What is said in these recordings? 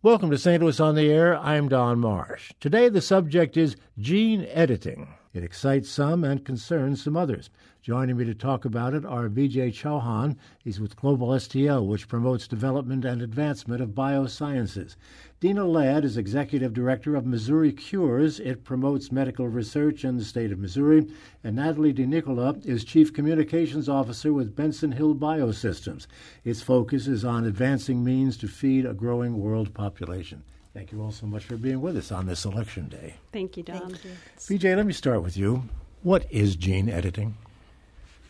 Welcome to St. Louis on the Air. I'm Don Marsh. Today, the subject is gene editing. It excites some and concerns some others. Joining me to talk about it are Vijay Chauhan. He's with Global STL, which promotes development and advancement of biosciences. Dina Ladd is Executive Director of Missouri Cures. It promotes medical research in the state of Missouri. And Natalie DeNicola is Chief Communications Officer with Benson Hill Biosystems. Its focus is on advancing means to feed a growing world population. Thank you all so much for being with us on this election day. Thank you, Don. Thank you. Vijay, let me start with you. What is gene editing?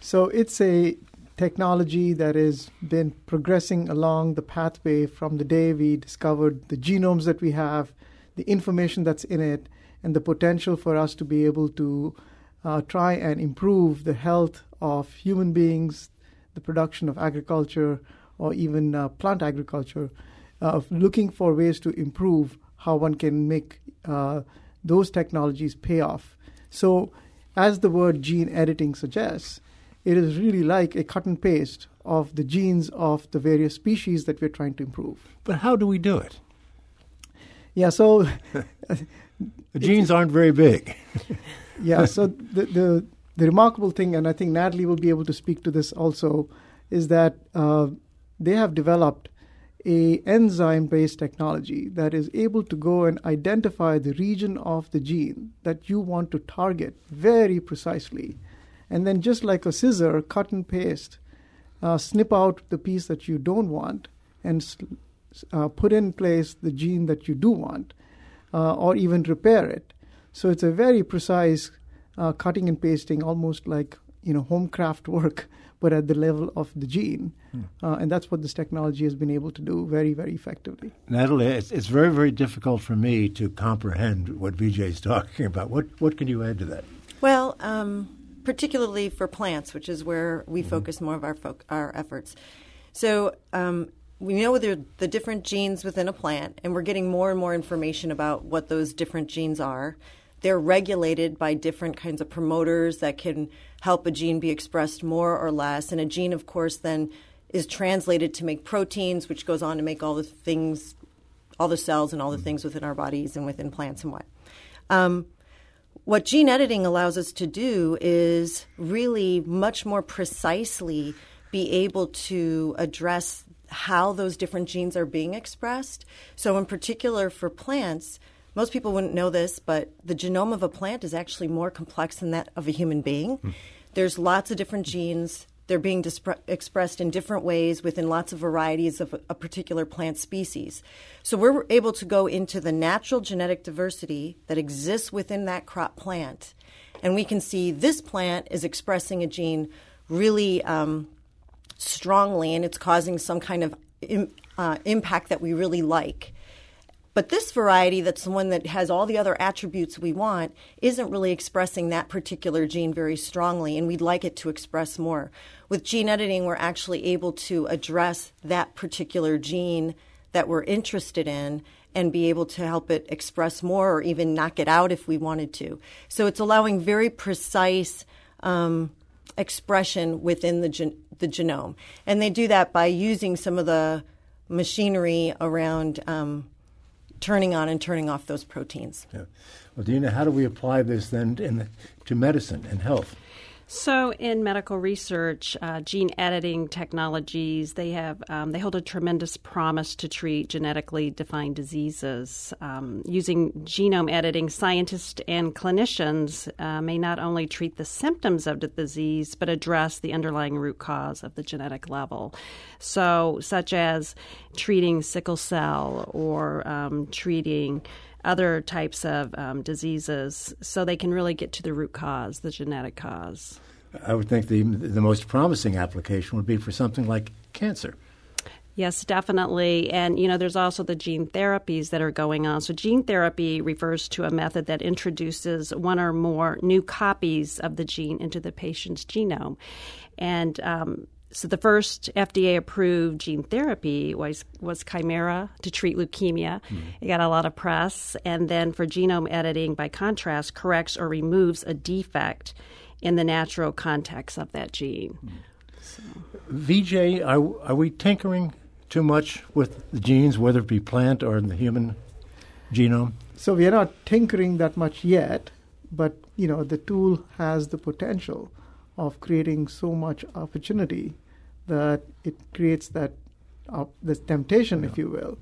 So it's a technology that has been progressing along the pathway from the day we discovered the genomes that we have, the information that's in it, and the potential for us to be able to uh, try and improve the health of human beings, the production of agriculture, or even uh, plant agriculture, uh, looking for ways to improve how one can make uh, those technologies pay off. So, as the word gene editing suggests, it is really like a cut and paste of the genes of the various species that we're trying to improve. But how do we do it? Yeah, so the genes aren't very big. yeah, so the, the the remarkable thing, and I think Natalie will be able to speak to this also, is that uh, they have developed a enzyme-based technology that is able to go and identify the region of the gene that you want to target very precisely and then just like a scissor, cut and paste, uh, snip out the piece that you don't want, and uh, put in place the gene that you do want, uh, or even repair it. So it's a very precise uh, cutting and pasting, almost like you know home craft work, but at the level of the gene, hmm. Uh, and that's what this technology has been able to do very, very effectively. Natalie, it's, it's very, very difficult for me to comprehend what Vijay is talking about. What what can you add to that? Well. Um particularly for plants, which is where we mm-hmm. focus more of our fo- our efforts. So um, we know the, the different genes within a plant, and we're getting more and more information about what those different genes are. They're regulated by different kinds of promoters that can help a gene be expressed more or less. And a gene, of course, then is translated to make proteins, which goes on to make all the things, all the cells and all the mm-hmm. things within our bodies and within plants and what. Um, what gene editing allows us to do is really much more precisely be able to address how those different genes are being expressed. So, in particular for plants, most people wouldn't know this, but the genome of a plant is actually more complex than that of a human being. Mm. There's lots of different genes they're being dispre- expressed in different ways within lots of varieties of a, a particular plant species. So we're able to go into the natural genetic diversity that exists within that crop plant, and we can see this plant is expressing a gene really um, strongly, and it's causing some kind of Im- uh, impact that we really like. But this variety, that's the one that has all the other attributes we want, isn't really expressing that particular gene very strongly, and we'd like it to express more. With gene editing, we're actually able to address that particular gene that we're interested in and be able to help it express more or even knock it out if we wanted to. So it's allowing very precise um, expression within the, gen- the genome. And they do that by using some of the machinery around. Um, turning on and turning off those proteins. Yeah. Well, Dina, how do we apply this then the, to medicine and health? So, in medical research, uh, gene editing technologies they have um, they hold a tremendous promise to treat genetically defined diseases. Um, using genome editing, scientists and clinicians uh, may not only treat the symptoms of the disease but address the underlying root cause of the genetic level. So, such as treating sickle cell or um, treating other types of um, diseases so they can really get to the root cause, the genetic cause. I would think the, the most promising application would be for something like cancer. Yes, definitely. And, you know, there's also the gene therapies that are going on. So, gene therapy refers to a method that introduces one or more new copies of the gene into the patient's genome. And um, so the first FDA approved gene therapy was was Kymriah to treat leukemia. Mm. It got a lot of press, and then for genome editing, by contrast, corrects or removes a defect in the natural context of that gene. Mm. So. Vijay, are, are we tinkering too much with the genes, whether it be plant or in the human genome? So we are not tinkering that much yet, but you know the tool has the potential of creating so much opportunity that it creates that uh, this temptation, yeah. if you will.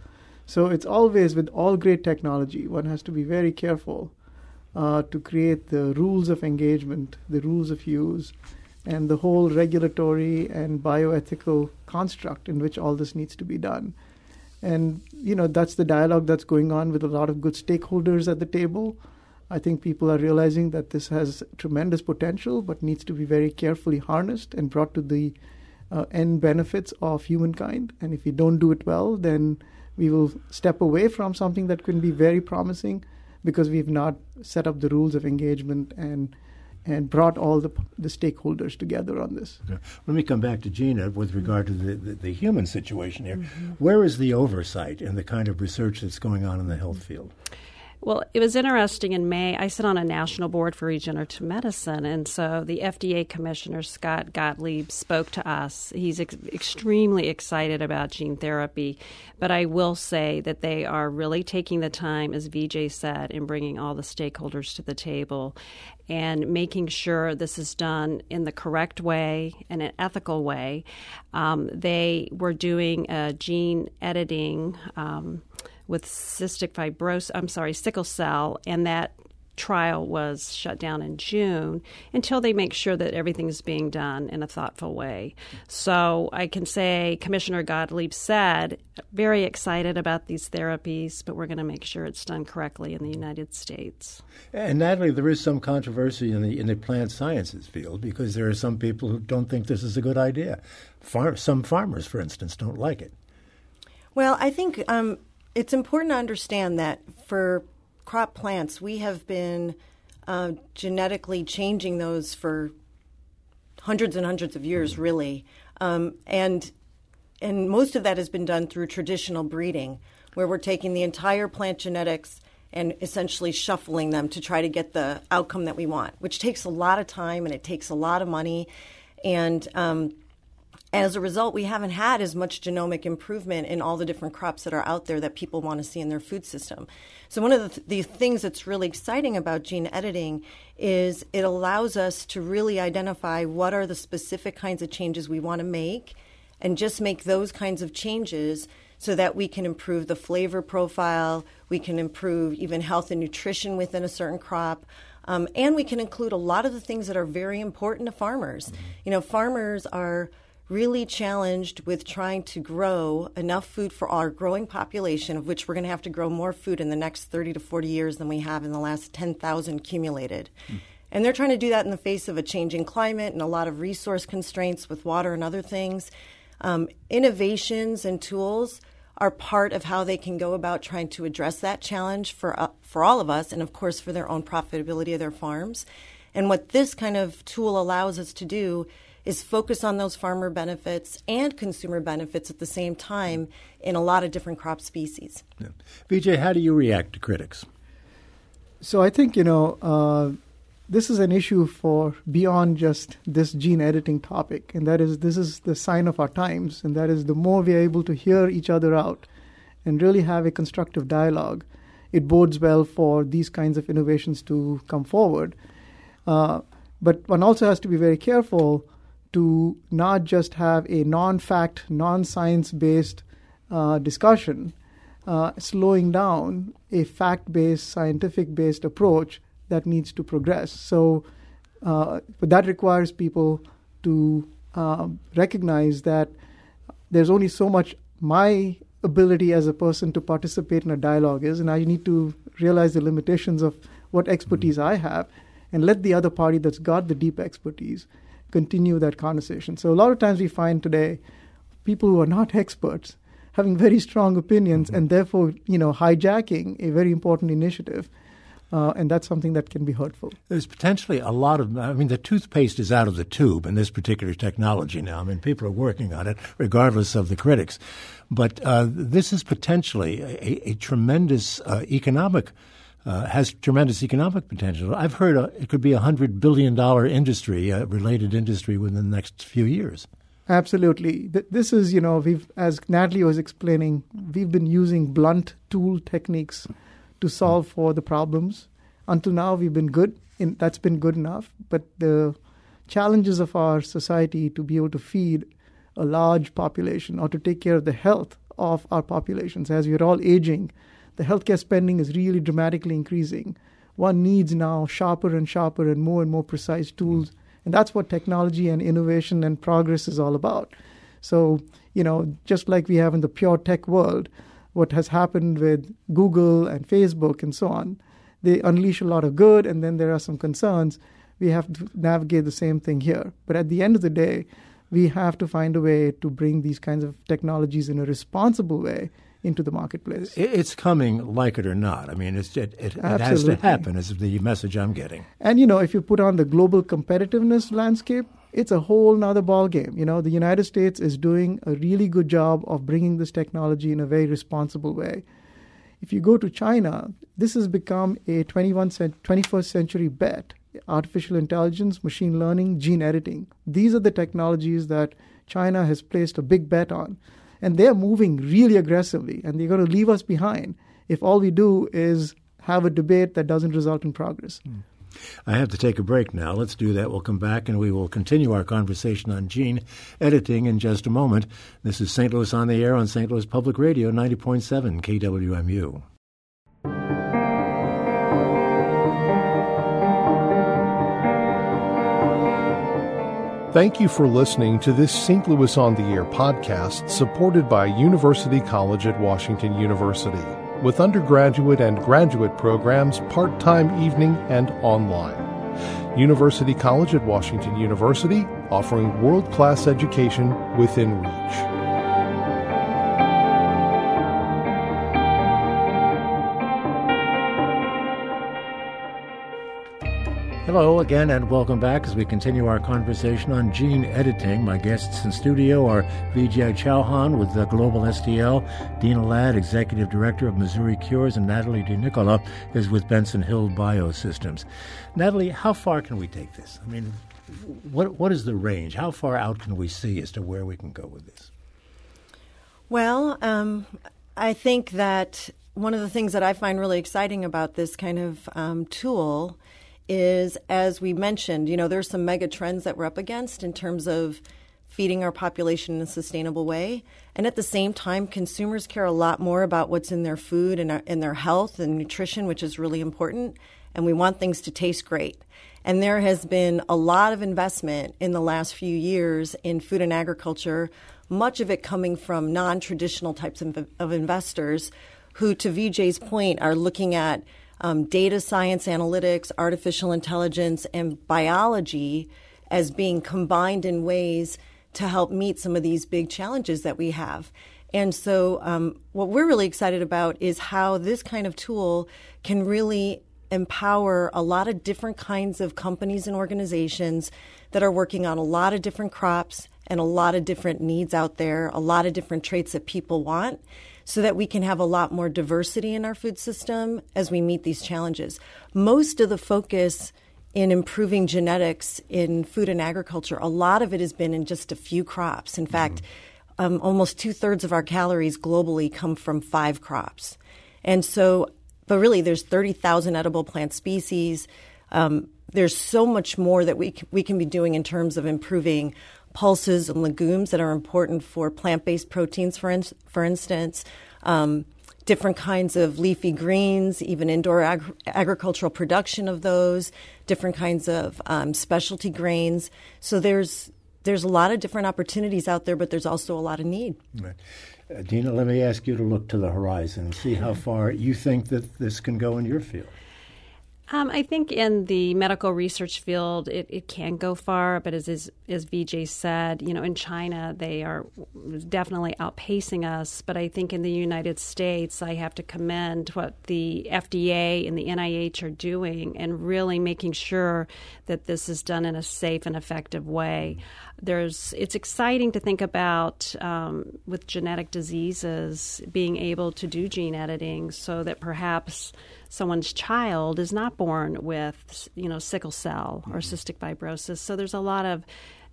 So it's always with all great technology, one has to be very careful uh, to create the rules of engagement, the rules of use, and the whole regulatory and bioethical construct in which all this needs to be done. And you know that's the dialogue that's going on with a lot of good stakeholders at the table. I think people are realizing that this has tremendous potential, but needs to be very carefully harnessed and brought to the uh, end benefits of humankind. And if we don't do it well, then we will step away from something that can be very promising because we've not set up the rules of engagement and and brought all the, the stakeholders together on this. Okay. Let me come back to Dina with regard to the, the, the human situation here. Mm-hmm. Where is the oversight in the kind of research that's going on in the health field? Well, it was interesting in May. I sit on a national board for regenerative medicine, and so the FDA commissioner, Scott Gottlieb, spoke to us. He's ex- extremely excited about gene therapy, but I will say that they are really taking the time, as VJ said, in bringing all the stakeholders to the table and making sure this is done in the correct way and an ethical way. Um, they were doing a gene editing. Um, with cystic fibrosis, I'm sorry, sickle cell, and that trial was shut down in June until they make sure that everything is being done in a thoughtful way. So I can say Commissioner Gottlieb said, very excited about these therapies, but we're going to make sure it's done correctly in the United States. And Natalie, there is some controversy in the in the plant sciences field because there are some people who don't think this is a good idea. Far, some farmers, for instance, don't like it. Well, I think um, it's important to understand that for crop plants, we have been uh, genetically changing those for hundreds and hundreds of years, really, um, and and most of that has been done through traditional breeding, where we're taking the entire plant genetics and essentially shuffling them to try to get the outcome that we want, which takes a lot of time and it takes a lot of money, and um, as a result, we haven't had as much genomic improvement in all the different crops that are out there that people want to see in their food system. So, one of the, th- the things that's really exciting about gene editing is it allows us to really identify what are the specific kinds of changes we want to make and just make those kinds of changes so that we can improve the flavor profile, we can improve even health and nutrition within a certain crop. Um, and we can include a lot of the things that are very important to farmers. Mm-hmm. You know, farmers are really challenged with trying to grow enough food for our growing population, of which we're going to have to grow more food in the next 30 to 40 years than we have in the last 10,000 accumulated. Mm. And they're trying to do that in the face of a changing climate and a lot of resource constraints with water and other things. Um, innovations and tools are part of how they can go about trying to address that challenge for uh, for all of us, and of course for their own profitability of their farms. And what this kind of tool allows us to do is focus on those farmer benefits and consumer benefits at the same time in a lot of different crop species. Yeah. VJ, how do you react to critics? So I think, you know, uh, this is an issue for beyond just this gene editing topic, and that is this is the sign of our times, and that is the more we are able to hear each other out and really have a constructive dialogue, it bodes well for these kinds of innovations to come forward. Uh, but one also has to be very careful to not just have a non fact, non science based uh, discussion, uh, slowing down a fact based, scientific based approach that needs to progress. So, uh, but that requires people to um, recognize that there's only so much my ability as a person to participate in a dialogue is, and I need to realize the limitations of what expertise I have and let the other party that's got the deep expertise continue that conversation. So a lot of times we find today people who are not experts having very strong opinions mm-hmm. and therefore, you know, hijacking a very important initiative. Uh, and that's something that can be hurtful. There's potentially a lot of, I mean, the toothpaste is out of the tube in this particular technology now. I mean, people are working on it, regardless of the critics. But uh, this is potentially a, a tremendous uh, economic uh, has tremendous economic potential. I've heard uh, it could be a hundred billion dollar industry, uh, related industry, within the next few years. Absolutely. This is, you know, we've, as Natalie was explaining, we've been using blunt tool techniques to solve for the problems. Until now, we've been good. In, that's been good enough. But the challenges of our society to be able to feed a large population or to take care of the health of our populations as we're all aging, the healthcare spending is really dramatically increasing. One needs now sharper and sharper and more and more precise tools. And that's what technology and innovation and progress is all about. So, you know, just like we have in the pure tech world, what has happened with Google and Facebook and so on, they unleash a lot of good and then there are some concerns. We have to navigate the same thing here. But at the end of the day, we have to find a way to bring these kinds of technologies in a responsible way into the marketplace. It's coming, like it or not. I mean, it, it, it has to happen, is the message I'm getting. And, you know, if you put on the global competitiveness landscape, it's a whole nother ball game. You know, the United States is doing a really good job of bringing this technology in a very responsible way. If you go to China, this has become a 21 21st century bet artificial intelligence, machine learning, gene editing. These are the technologies that China has placed a big bet on. And they're moving really aggressively, and they're going to leave us behind if all we do is have a debate that doesn't result in progress. Hmm. I have to take a break now. Let's do that. We'll come back and we will continue our conversation on gene editing in just a moment. This is St. Louis on the Air on St. Louis Public Radio, 90.7 KWMU. Thank you for listening to this St. Louis on the Air podcast supported by University College at Washington University with undergraduate and graduate programs part time evening and online. University College at Washington University offering world class education within reach. Hello again, and welcome back as we continue our conversation on gene editing. My guests in studio are Vijay Chauhan with the Global STL, Dina Ladd, Executive Director of Missouri Cures, and Natalie DiNicola is with Benson Hill Biosystems. Natalie, how far can we take this? I mean, what what is the range? How far out can we see as to where we can go with this? Well, um, I think that one of the things that I find really exciting about this kind of um, tool is, as we mentioned, you know, there's some mega trends that we're up against in terms of feeding our population in a sustainable way. And at the same time, consumers care a lot more about what's in their food and in their health and nutrition, which is really important. And we want things to taste great. And there has been a lot of investment in the last few years in food and agriculture, much of it coming from non traditional types of, of investors who, to Vijay's point, are looking at um, data science, analytics, artificial intelligence, and biology as being combined in ways to help meet some of these big challenges that we have. And so, um, what we're really excited about is how this kind of tool can really empower a lot of different kinds of companies and organizations that are working on a lot of different crops and a lot of different needs out there, a lot of different traits that people want so that we can have a lot more diversity in our food system as we meet these challenges. Most of the focus in improving genetics in food and agriculture, a lot of it has been in just a few crops. In mm-hmm. fact, um, almost two thirds of our calories globally come from five crops. And so, but really, there's 30,000 edible plant species. Um, there's so much more that we, we can be doing in terms of improving pulses and legumes that are important for plant based proteins, for, in, for instance. Um, different kinds of leafy greens, even indoor ag- agricultural production of those, different kinds of um, specialty grains. So there's there's a lot of different opportunities out there, but there's also a lot of need. Right. Uh, Dina, let me ask you to look to the horizon and see how far you think that this can go in your field. Um, I think in the medical research field, it, it can go far, but as, as, as said, you know, in China, they are definitely outpacing us. But I think in the United States, I have to commend what the FDA and the NIH are doing and really making sure that this is done in a safe and effective way. There's, it's exciting to think about um, with genetic diseases being able to do gene editing so that perhaps someone's child is not born with, you know, sickle cell or mm-hmm. cystic fibrosis. So there's a lot of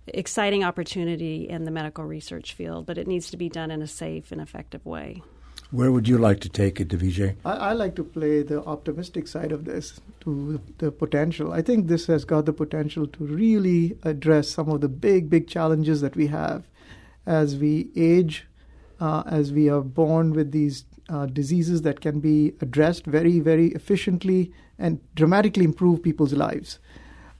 exciting opportunity in the medical research field, but it needs to be done in a safe and effective way. Where would you like to take it, Vijay? I, I, like to play the optimistic side of this to the potential. I think this has got the potential to really address some of the big, big challenges that we have as we age, uh, as we are born with these uh, diseases that can be addressed very, very efficiently and dramatically improve people's lives.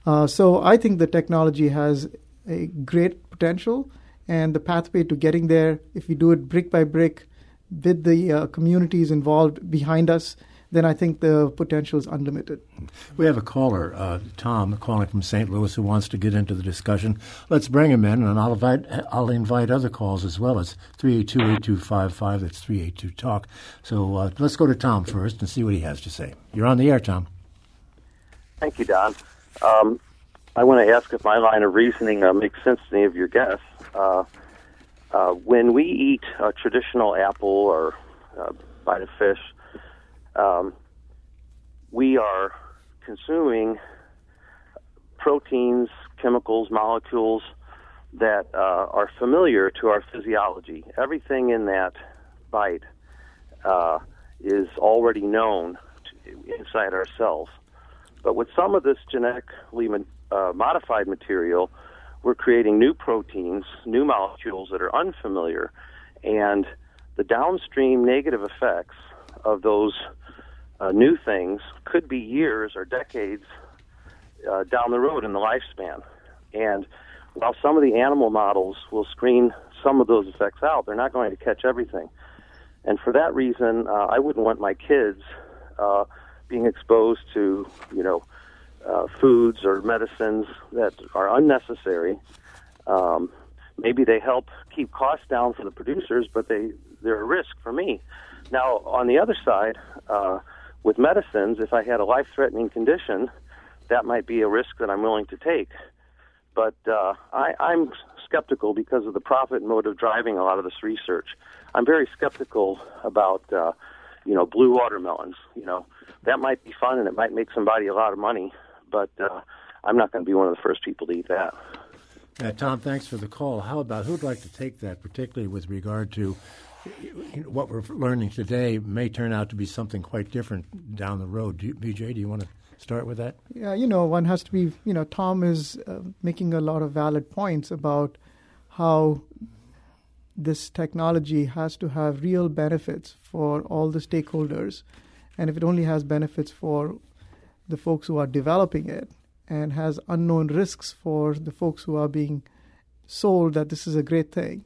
Uh, so I think the technology has a great potential, and the pathway to getting there, if we do it brick by brick, with the uh, communities involved behind us, then I think the potential is unlimited. We have a caller, uh, Tom, calling from St. Louis, who wants to get into the discussion. Let's bring him in, and I'll invite I'll invite other calls as well. It's three eight two eight two five five. That's three eight two talk. So uh, let's go to Tom first and see what he has to say. You're on the air, Tom. Thank you, Don. Um, I want to ask if my line of reasoning uh, makes sense to any of your guests. Uh, uh, when we eat a traditional apple or uh, bite of fish, um, we are consuming proteins, chemicals, molecules that uh, are familiar to our physiology. Everything in that bite uh, is already known to, inside our cells. But with some of this genetically uh, modified material, we're creating new proteins, new molecules that are unfamiliar, and the downstream negative effects of those uh, new things could be years or decades uh, down the road in the lifespan. And while some of the animal models will screen some of those effects out, they're not going to catch everything. And for that reason, uh, I wouldn't want my kids uh, being exposed to, you know, uh, foods or medicines that are unnecessary. Um, maybe they help keep costs down for the producers, but they they're a risk for me. Now, on the other side, uh, with medicines, if I had a life-threatening condition, that might be a risk that I'm willing to take. But uh, I, I'm skeptical because of the profit motive driving a lot of this research. I'm very skeptical about, uh, you know, blue watermelons. You know, that might be fun and it might make somebody a lot of money, but uh, I'm not going to be one of the first people to eat that. Uh, Tom, thanks for the call. How about who'd like to take that, particularly with regard to what we're learning today may turn out to be something quite different down the road. Do you, Vijay, do you want to start with that? Yeah, you know, one has to be, you know, Tom is uh, making a lot of valid points about how this technology has to have real benefits for all the stakeholders. And if it only has benefits for the folks who are developing it and has unknown risks for the folks who are being sold that this is a great thing,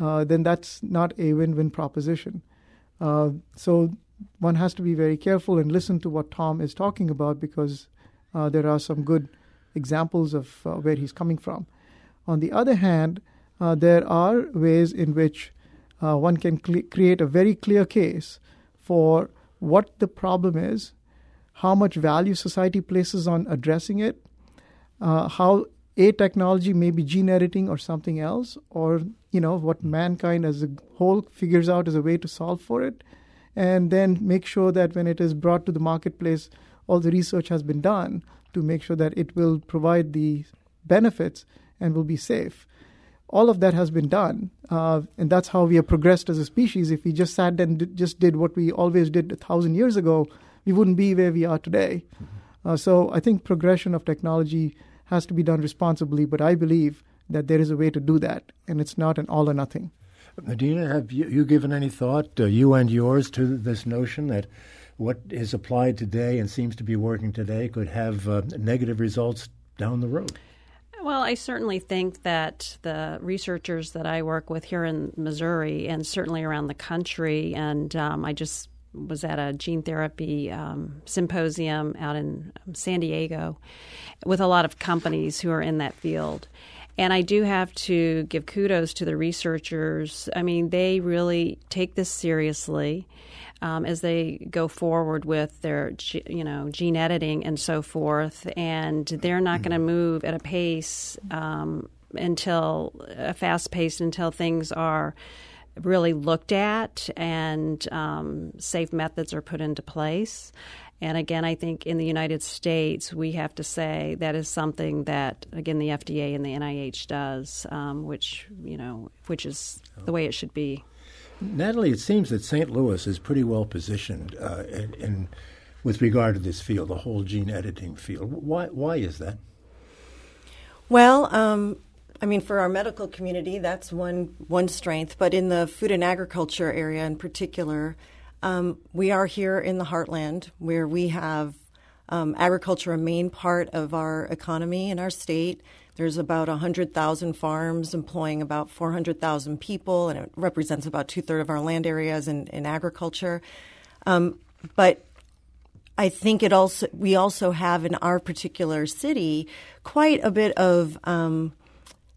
uh, then that's not a win win proposition. Uh, so one has to be very careful and listen to what Tom is talking about because uh, there are some good examples of uh, where he's coming from. On the other hand, uh, there are ways in which one can cl- create a very clear case for what the problem is, how much value society places on addressing it, how a technology may be gene editing or something else, or you know what mankind as a whole figures out as a way to solve for it, and then make sure that when it is brought to the marketplace, all the research has been done to make sure that it will provide the benefits and will be safe. All of that has been done, uh, and that's how we have progressed as a species. If we just sat and did, just did what we always did a thousand years ago, we wouldn't be where we are today. Mm-hmm. Uh, so I think progression of technology has to be done responsibly, but I believe that there is a way to do that, and it's not an all or nothing. Medina, have you, you given any thought, uh, you and yours, to this notion that what is applied today and seems to be working today could have uh, negative results down the road? Well, I certainly think that the researchers that I work with here in Missouri and certainly around the country, and um, I just was at a gene therapy um, symposium out in um, San Diego with a lot of companies who are in that field. And I do have to give kudos to the researchers. I mean, they really take this seriously um, as they go forward with their, you know, gene editing and so forth. And they're not going to move at a pace um, until a fast pace until things are really looked at and um, safe methods are put into place. And again, I think in the United States, we have to say that is something that, again, the FDA and the NIH does, um, which, you know, which is the way it should be. Natalie, it seems that St. Louis is pretty well positioned uh, in, in, with regard to this field, the whole gene editing field. Why, why is that? Well, um, I mean, for our medical community, that's one one strength. But in the food and agriculture area, in particular, um, we are here in the heartland where we have um, agriculture a main part of our economy in our state. There's about 100,000 farms employing about 400,000 people, and it represents about two thirds of our land areas in, in agriculture. Um, but I think it also we also have in our particular city quite a bit of um,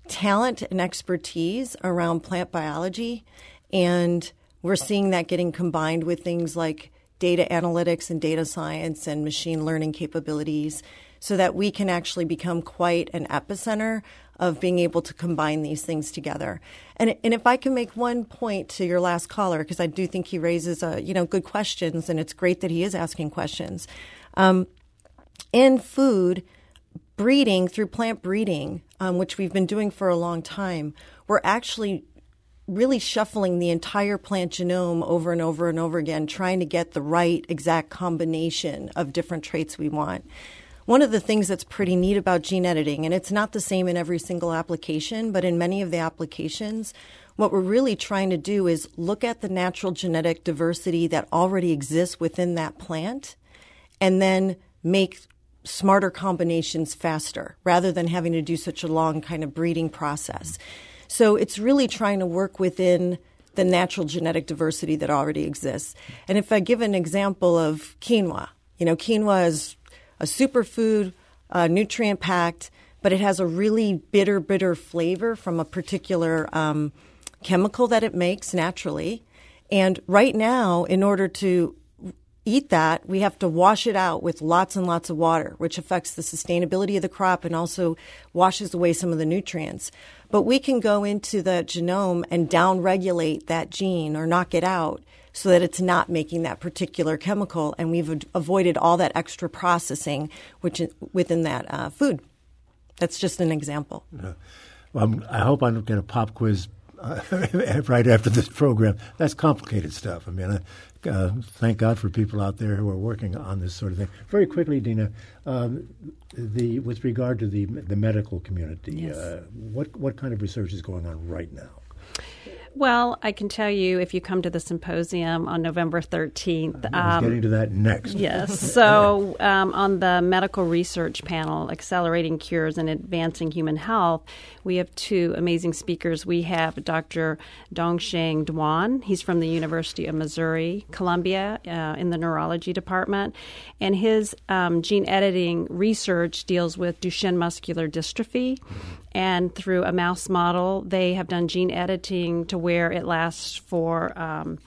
talent and expertise around plant biology, and we're seeing that getting combined with things like data analytics and data science and machine learning capabilities so that we can actually become quite an epicenter of being able to combine these things together. And, and if I can make one point to your last caller, because I do think he raises uh, you know good questions, and it's great that he is asking questions. Um, in food, breeding through plant breeding, um, which we've been doing for a long time, we're actually really shuffling the entire plant genome over and over and over again, trying to get the right exact combination of different traits we want. One of the things that's pretty neat about gene editing, and it's not the same in every single application, but in many of the applications, what we're really trying to do is look at the natural genetic diversity that already exists within that plant and then make smarter combinations faster rather than having to do such a long kind of breeding process. So it's really trying to work within the natural genetic diversity that already exists. And if I give an example of quinoa, you know, quinoa is a superfood, uh, nutrient packed, but it has a really bitter, bitter flavor from a particular um, chemical that it makes naturally. And right now, in order to eat that, we have to wash it out with lots and lots of water, which affects the sustainability of the crop and also washes away some of the nutrients. But we can go into the genome and downregulate that gene or knock it out so that it's not making that particular chemical, and we've avoided all that extra processing which within that uh, food. That's just an example. Yeah. Well, i hope I don't get a pop quiz right after this program. That's complicated stuff. I mean, uh, thank God for people out there who are working on this sort of thing. Very quickly, Dina, um, the with regard to the the medical community, yes. uh, what what kind of research is going on right now? Well, I can tell you if you come to the symposium on November 13th. Um, getting to that next. Yes. So, um, on the medical research panel, Accelerating Cures and Advancing Human Health, we have two amazing speakers. We have Dr. Dongsheng Duan. He's from the University of Missouri, Columbia, uh, in the neurology department. And his um, gene editing research deals with Duchenne muscular dystrophy. And through a mouse model, they have done gene editing to where it lasts for. Um,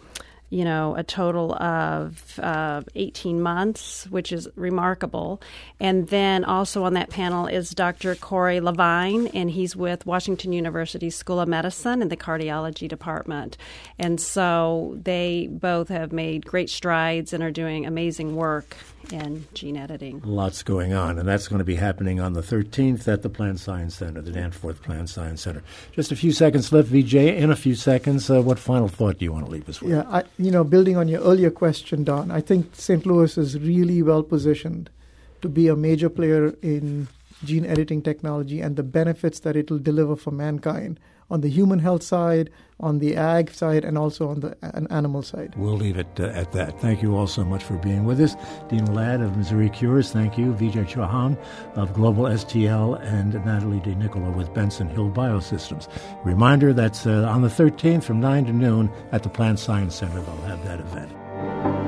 you know, a total of uh, 18 months, which is remarkable. And then also on that panel is Dr. Kory Lavine, and he's with Washington University School of Medicine in the cardiology department. And so they both have made great strides and are doing amazing work in gene editing. Lots going on, and that's going to be happening on the 13th at the Plant Science Center, the Danforth Plant Science Center. Just a few seconds left, VJ. In a few seconds, uh, what final thought do you want to leave us with? Yeah, I, you know, building on your earlier question, Don, I think St. Louis is really well positioned to be a major player in gene editing technology and the benefits that it will deliver for mankind on the human health side, on the ag side, and also on the animal side. We'll leave it uh, at that. Thank you all so much for being with us. Dina Ladd of Missouri Cures, thank you. Vijay Chauhan of Global STL, and Natalie DeNicola with Benson Hill Biosystems. Reminder that's uh, on the 13th from 9 to noon at the Plant Science Center. They'll have that event.